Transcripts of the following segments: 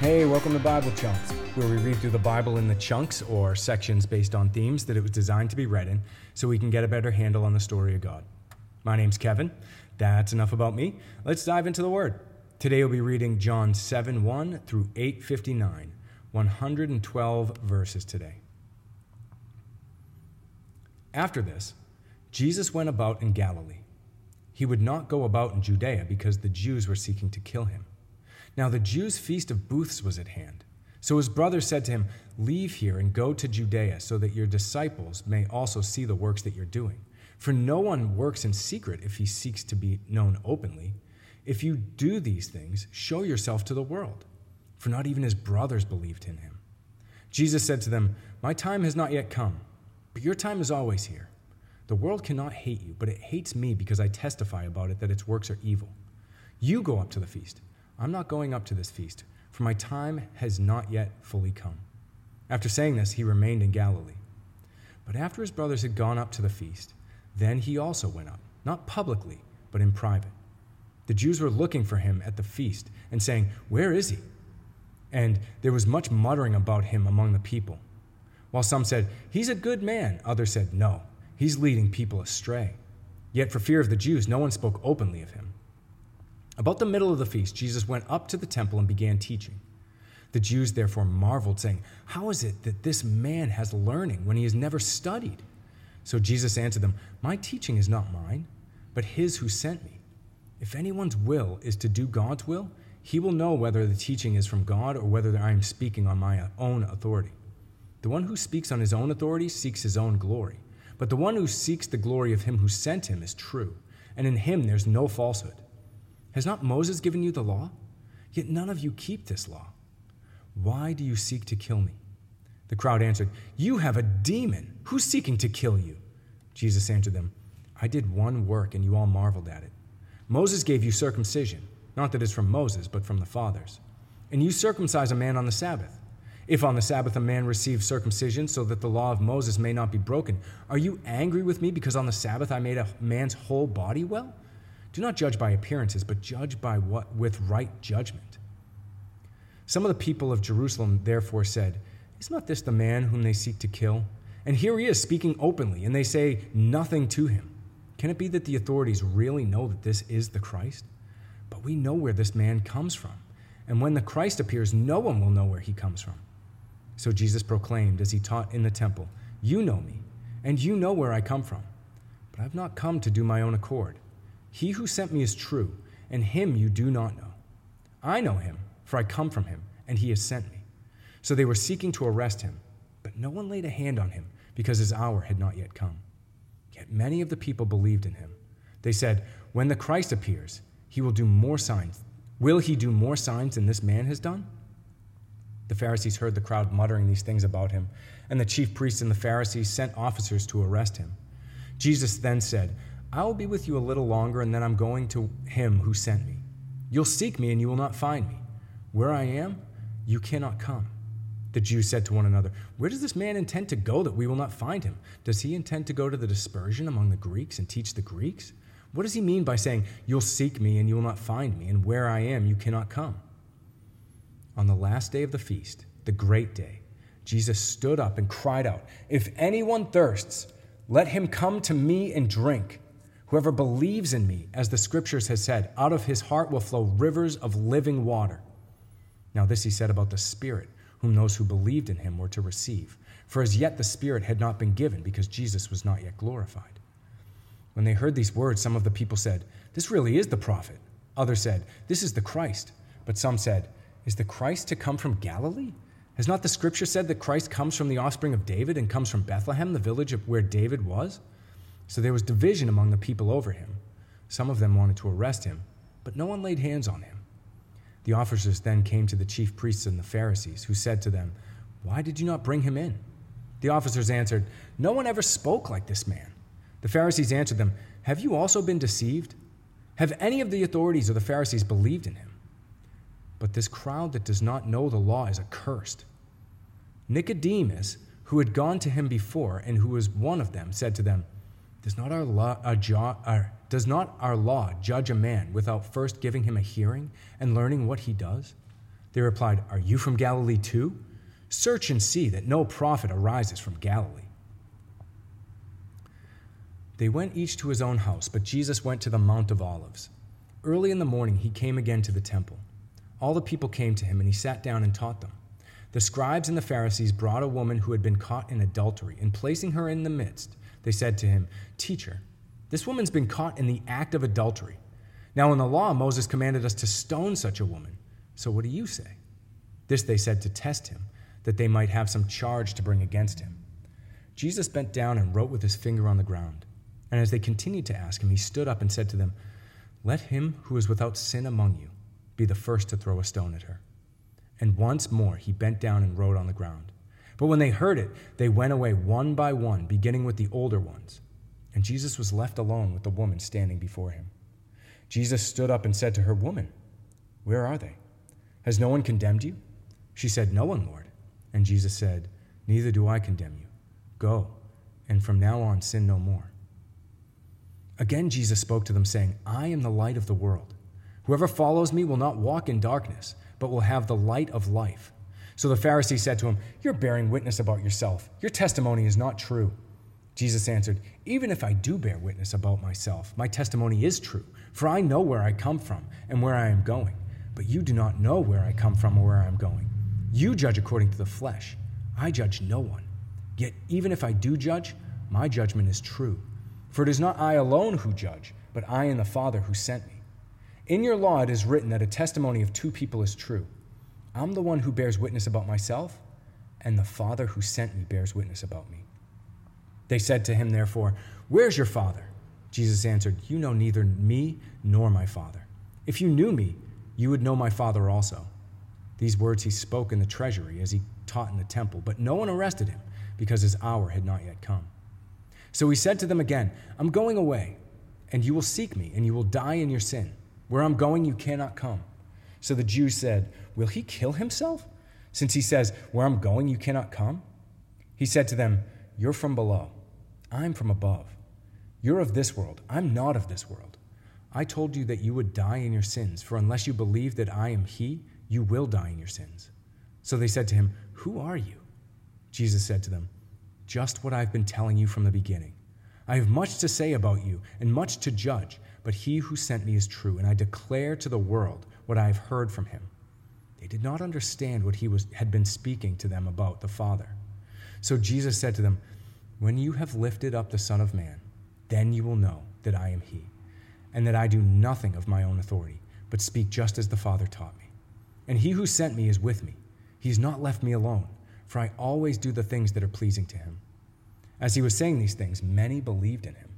Hey, welcome to Bible Chunks, where we read through the Bible in the chunks or sections based on themes that it was designed to be read in so we can get a better handle on the story of God. My name's Kevin. That's enough about me. Let's dive into the Word. Today we'll be reading John 7 1 through 859, 112 verses today. After this, Jesus went about in Galilee. He would not go about in Judea because the Jews were seeking to kill him. Now the Jews' feast of booths was at hand. So his brothers said to him, Leave here and go to Judea, so that your disciples may also see the works that you're doing. For no one works in secret if he seeks to be known openly. If you do these things, show yourself to the world. For not even his brothers believed in him. Jesus said to them, My time has not yet come, but your time is always here. The world cannot hate you, but it hates me because I testify about it that its works are evil. You go up to the feast. I'm not going up to this feast, for my time has not yet fully come. After saying this, he remained in Galilee. But after his brothers had gone up to the feast, then he also went up, not publicly, but in private. The Jews were looking for him at the feast and saying, Where is he? And there was much muttering about him among the people. While some said, He's a good man, others said, No, he's leading people astray. Yet for fear of the Jews, no one spoke openly of him. About the middle of the feast, Jesus went up to the temple and began teaching. The Jews therefore marveled, saying, How is it that this man has learning when he has never studied? So Jesus answered them, My teaching is not mine, but his who sent me. If anyone's will is to do God's will, he will know whether the teaching is from God or whether I am speaking on my own authority. The one who speaks on his own authority seeks his own glory, but the one who seeks the glory of him who sent him is true, and in him there's no falsehood. Has not Moses given you the law? Yet none of you keep this law. Why do you seek to kill me? The crowd answered, You have a demon. Who's seeking to kill you? Jesus answered them, I did one work, and you all marveled at it. Moses gave you circumcision, not that it's from Moses, but from the fathers. And you circumcise a man on the Sabbath. If on the Sabbath a man receives circumcision so that the law of Moses may not be broken, are you angry with me because on the Sabbath I made a man's whole body well? Do not judge by appearances, but judge by what with right judgment. Some of the people of Jerusalem therefore said, Is not this the man whom they seek to kill? And here he is speaking openly, and they say nothing to him. Can it be that the authorities really know that this is the Christ? But we know where this man comes from. And when the Christ appears, no one will know where he comes from. So Jesus proclaimed as he taught in the temple, You know me, and you know where I come from. But I've not come to do my own accord. He who sent me is true, and him you do not know. I know him, for I come from him, and he has sent me. So they were seeking to arrest him, but no one laid a hand on him, because his hour had not yet come. Yet many of the people believed in him. They said, When the Christ appears, he will do more signs. Will he do more signs than this man has done? The Pharisees heard the crowd muttering these things about him, and the chief priests and the Pharisees sent officers to arrest him. Jesus then said, I will be with you a little longer, and then I'm going to him who sent me. You'll seek me, and you will not find me. Where I am, you cannot come. The Jews said to one another, Where does this man intend to go that we will not find him? Does he intend to go to the dispersion among the Greeks and teach the Greeks? What does he mean by saying, You'll seek me, and you will not find me, and where I am, you cannot come? On the last day of the feast, the great day, Jesus stood up and cried out, If anyone thirsts, let him come to me and drink. Whoever believes in me, as the scriptures has said, out of his heart will flow rivers of living water. Now, this he said about the Spirit, whom those who believed in him were to receive. For as yet the Spirit had not been given, because Jesus was not yet glorified. When they heard these words, some of the people said, This really is the prophet. Others said, This is the Christ. But some said, Is the Christ to come from Galilee? Has not the scripture said that Christ comes from the offspring of David and comes from Bethlehem, the village of where David was? So there was division among the people over him. Some of them wanted to arrest him, but no one laid hands on him. The officers then came to the chief priests and the Pharisees, who said to them, Why did you not bring him in? The officers answered, No one ever spoke like this man. The Pharisees answered them, Have you also been deceived? Have any of the authorities or the Pharisees believed in him? But this crowd that does not know the law is accursed. Nicodemus, who had gone to him before and who was one of them, said to them, Does not our law, our, does not our law judge a man without first giving him a hearing and learning what he does? They replied, Are you from Galilee too? Search and see that no prophet arises from Galilee. They went each to his own house, but Jesus went to the Mount of Olives. Early in the morning, he came again to the temple. All the people came to him, and he sat down and taught them. The scribes and the Pharisees brought a woman who had been caught in adultery, and placing her in the midst, they said to him, Teacher, this woman's been caught in the act of adultery. Now, in the law, Moses commanded us to stone such a woman. So what do you say? This they said to test him, that they might have some charge to bring against him. Jesus bent down and wrote with his finger on the ground. And as they continued to ask him, he stood up and said to them, Let him who is without sin among you be the first to throw a stone at her. And once more he bent down and wrote on the ground. But when they heard it, they went away one by one, beginning with the older ones and Jesus was left alone with the woman standing before him. Jesus stood up and said to her, Woman, where are they? Has no one condemned you? She said, No one, Lord. And Jesus said, Neither do I condemn you. Go, and from now on sin no more. Again, Jesus spoke to them, saying, I am the light of the world. Whoever follows me will not walk in darkness, but will have the light of life. So the Pharisee said to him, You're bearing witness about yourself. Your testimony is not true. Jesus answered, Even if I do bear witness about myself, my testimony is true, for I know where I come from and where I am going. But you do not know where I come from or where I am going. You judge according to the flesh. I judge no one. Yet even if I do judge, my judgment is true. For it is not I alone who judge, but I and the Father who sent me. In your law it is written that a testimony of two people is true. I'm the one who bears witness about myself, and the Father who sent me bears witness about me. They said to him, therefore, Where's your father? Jesus answered, You know neither me nor my father. If you knew me, you would know my father also. These words he spoke in the treasury as he taught in the temple, but no one arrested him because his hour had not yet come. So he said to them again, I'm going away, and you will seek me, and you will die in your sin. Where I'm going, you cannot come. So the Jews said, Will he kill himself? Since he says, Where I'm going, you cannot come? He said to them, You're from below I'm from above. You're of this world. I'm not of this world. I told you that you would die in your sins, for unless you believe that I am He, you will die in your sins. So they said to him, Who are you? Jesus said to them, Just what I've been telling you from the beginning. I have much to say about you and much to judge, but he who sent me is true, and I declare to the world what I have heard from him. They did not understand what he was, had been speaking to them about the Father. So Jesus said to them, when you have lifted up the Son of Man, then you will know that I am He, and that I do nothing of my own authority, but speak just as the Father taught me. And He who sent me is with me. He has not left me alone, for I always do the things that are pleasing to Him. As he was saying these things, many believed in him.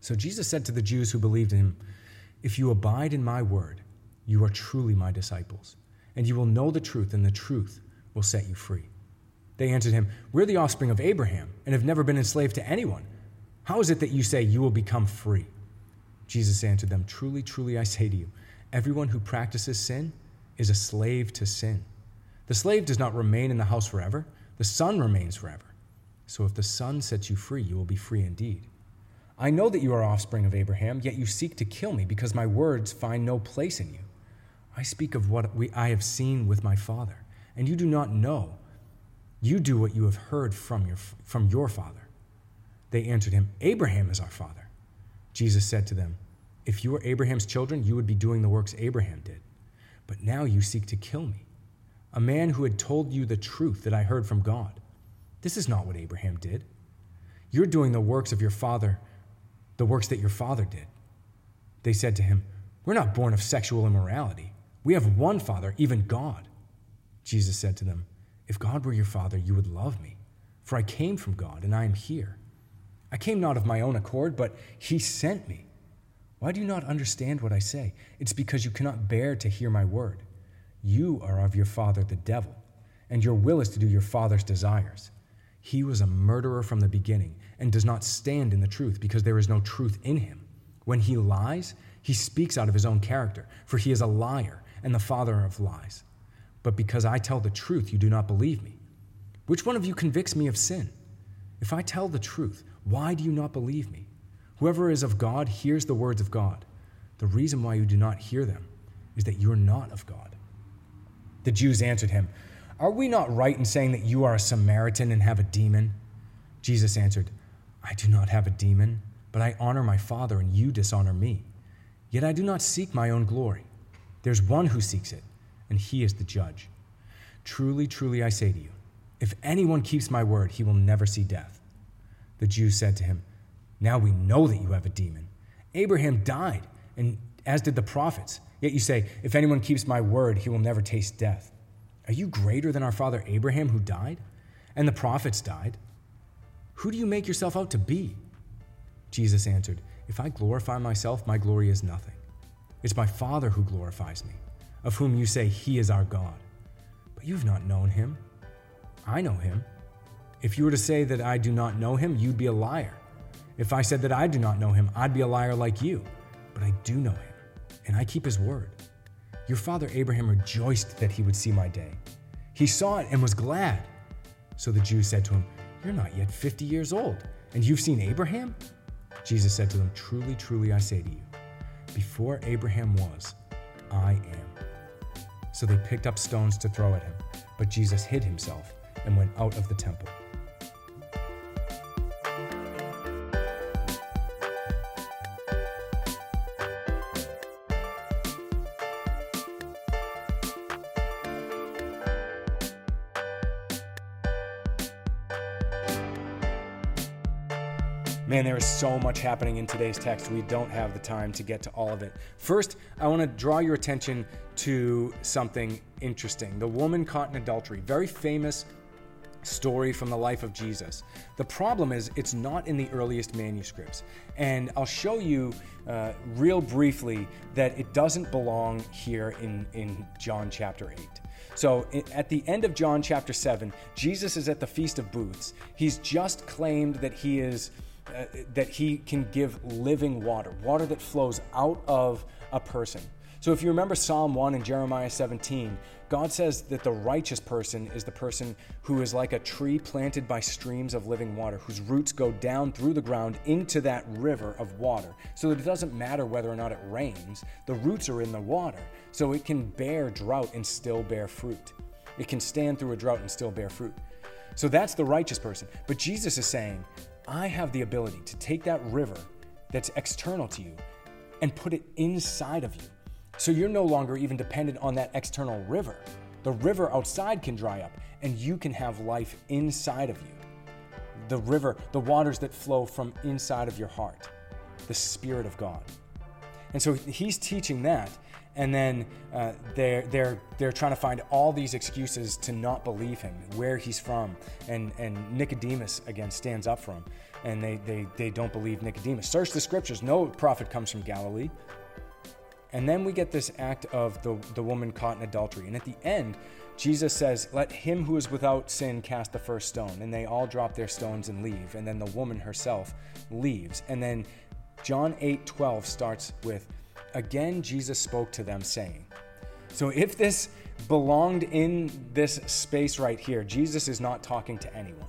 So Jesus said to the Jews who believed in him, If you abide in my word, you are truly my disciples, and you will know the truth, and the truth will set you free. They answered him, We're the offspring of Abraham and have never been enslaved to anyone. How is it that you say you will become free? Jesus answered them, Truly, truly, I say to you, everyone who practices sin is a slave to sin. The slave does not remain in the house forever, the son remains forever. So if the son sets you free, you will be free indeed. I know that you are offspring of Abraham, yet you seek to kill me because my words find no place in you. I speak of what we, I have seen with my father, and you do not know you do what you have heard from your, from your father. They answered him, Abraham is our father. Jesus said to them, If you were Abraham's children, you would be doing the works Abraham did. But now you seek to kill me, a man who had told you the truth that I heard from God. This is not what Abraham did. You're doing the works of your father, the works that your father did. They said to him, We're not born of sexual immorality. We have one Father, even God. Jesus said to them, if God were your Father, you would love me, for I came from God, and I am here. I came not of my own accord, but He sent me. Why do you not understand what I say? It's because you cannot bear to hear my word. You are of your father, the devil, and your will is to do your father's desires. He was a murderer from the beginning and does not stand in the truth because there is no truth in him. When he lies, he speaks out of his own character, for he is a liar and the father of lies. But because I tell the truth, you do not believe me. Which one of you convicts me of sin? If I tell the truth, why do you not believe me? Whoever is of God hears the words of God. The reason why you do not hear them is that you are not of God. The Jews answered him, Are we not right in saying that you are a Samaritan and have a demon? Jesus answered, I do not have a demon, but I honor my Father, and you dishonor me. Yet I do not seek my own glory. There's one who seeks it, and he is the judge. Truly, truly, I say to you, if anyone keeps my word, he will never see death. The Jews said to him, Now we know that you have a demon. Abraham died, and as did the prophets. Yet you say, If anyone keeps my word, he will never taste death. Are you greater than our father Abraham, who died? And the prophets died. Who do you make yourself out to be? Jesus answered, If I glorify myself, my glory is nothing. It's my Father who glorifies me, of whom you say he is our God. But you've not known him. I know him. If you were to say that I do not know him, you'd be a liar. If I said that I do not know him, I'd be a liar like you. But I do know him, and I keep his word. Your father Abraham rejoiced that he would see my day. He saw it and was glad. So the Jews said to him, You're not yet 50 years old, and you've seen Abraham? Jesus said to them, Truly, truly, I say to you, before Abraham was, I am. So they picked up stones to throw at him, but Jesus hid himself and went out of the temple. Is so much happening in today's text. We don't have the time to get to all of it. First, I want to draw your attention to something interesting. The woman caught in adultery, very famous story from the life of Jesus. The problem is, it's not in the earliest manuscripts. And I'll show you uh, real briefly that it doesn't belong here in, in John chapter 8. So at the end of John chapter 7, Jesus is at the Feast of Booths. He's just claimed that he is uh, that he can give living water, water that flows out of a person. So if you remember Psalm 1 and Jeremiah 17, God says that the righteous person is the person who is like a tree planted by streams of living water, whose roots go down through the ground into that river of water. So that it doesn't matter whether or not it rains, the roots are in the water. So it can bear drought and still bear fruit. It can stand through a drought and still bear fruit. So that's the righteous person. But Jesus is saying, I have the ability to take that river that's external to you and put it inside of you. So you're no longer even dependent on that external river. The river outside can dry up and you can have life inside of you. The river, the waters that flow from inside of your heart, the Spirit of God. And so he's teaching that and then uh, they're they're they're trying to find all these excuses to not believe him, where he's from, and and Nicodemus again stands up for him, and they they they don't believe Nicodemus. Search the scriptures. No prophet comes from Galilee. And then we get this act of the the woman caught in adultery, and at the end. Jesus says, Let him who is without sin cast the first stone. And they all drop their stones and leave. And then the woman herself leaves. And then John 8 12 starts with, Again, Jesus spoke to them, saying, So if this belonged in this space right here, Jesus is not talking to anyone.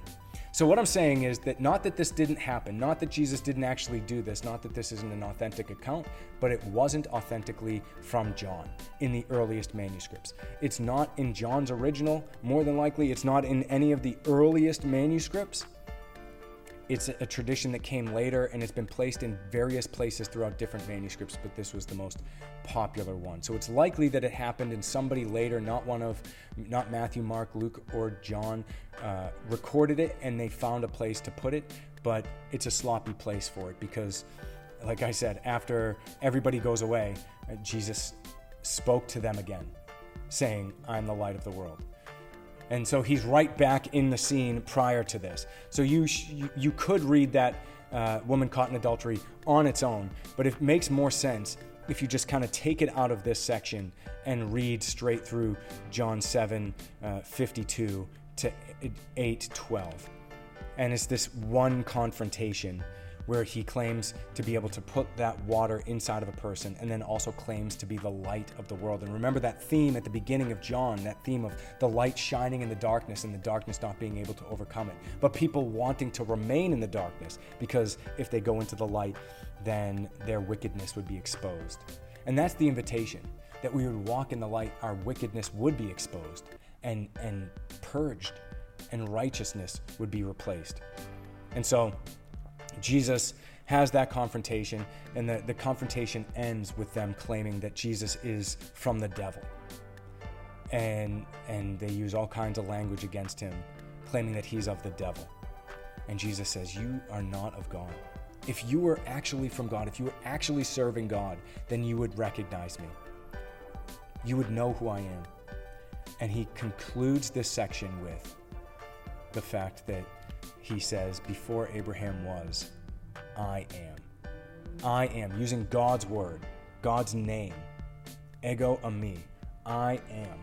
So, what I'm saying is that not that this didn't happen, not that Jesus didn't actually do this, not that this isn't an authentic account, but it wasn't authentically from John in the earliest manuscripts. It's not in John's original, more than likely, it's not in any of the earliest manuscripts it's a tradition that came later and it's been placed in various places throughout different manuscripts, but this was the most popular one. So it's likely that it happened and somebody later, not one of, not Matthew, Mark, Luke, or John, uh, recorded it and they found a place to put it, but it's a sloppy place for it because, like I said, after everybody goes away, uh, Jesus spoke to them again, saying, I'm the light of the world. And so he's right back in the scene prior to this. So you sh- you could read that uh, woman caught in adultery on its own, but it makes more sense if you just kind of take it out of this section and read straight through John 7 uh, 52 to 8 12. And it's this one confrontation where he claims to be able to put that water inside of a person and then also claims to be the light of the world. And remember that theme at the beginning of John, that theme of the light shining in the darkness and the darkness not being able to overcome it, but people wanting to remain in the darkness because if they go into the light, then their wickedness would be exposed. And that's the invitation that we would walk in the light, our wickedness would be exposed and, and purged, and righteousness would be replaced. And so, Jesus has that confrontation, and the, the confrontation ends with them claiming that Jesus is from the devil. And, and they use all kinds of language against him, claiming that he's of the devil. And Jesus says, You are not of God. If you were actually from God, if you were actually serving God, then you would recognize me. You would know who I am. And he concludes this section with the fact that he says, Before Abraham was, I am. I am, using God's word, God's name, ego eimi. I am.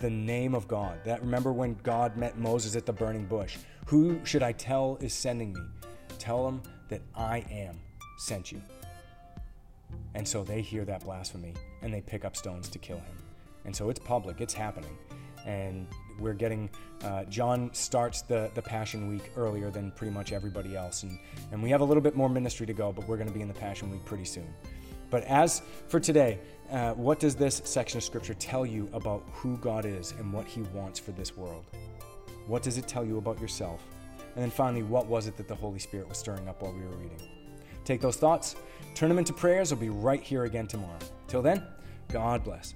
The name of God. That remember when God met Moses at the burning bush. Who should I tell is sending me? Tell them that I am sent you. And so they hear that blasphemy and they pick up stones to kill him. And so it's public, it's happening. And we're getting uh, John starts the the Passion Week earlier than pretty much everybody else, and and we have a little bit more ministry to go, but we're going to be in the Passion Week pretty soon. But as for today, uh, what does this section of Scripture tell you about who God is and what He wants for this world? What does it tell you about yourself? And then finally, what was it that the Holy Spirit was stirring up while we were reading? Take those thoughts, turn them into prayers. I'll be right here again tomorrow. Till then, God bless.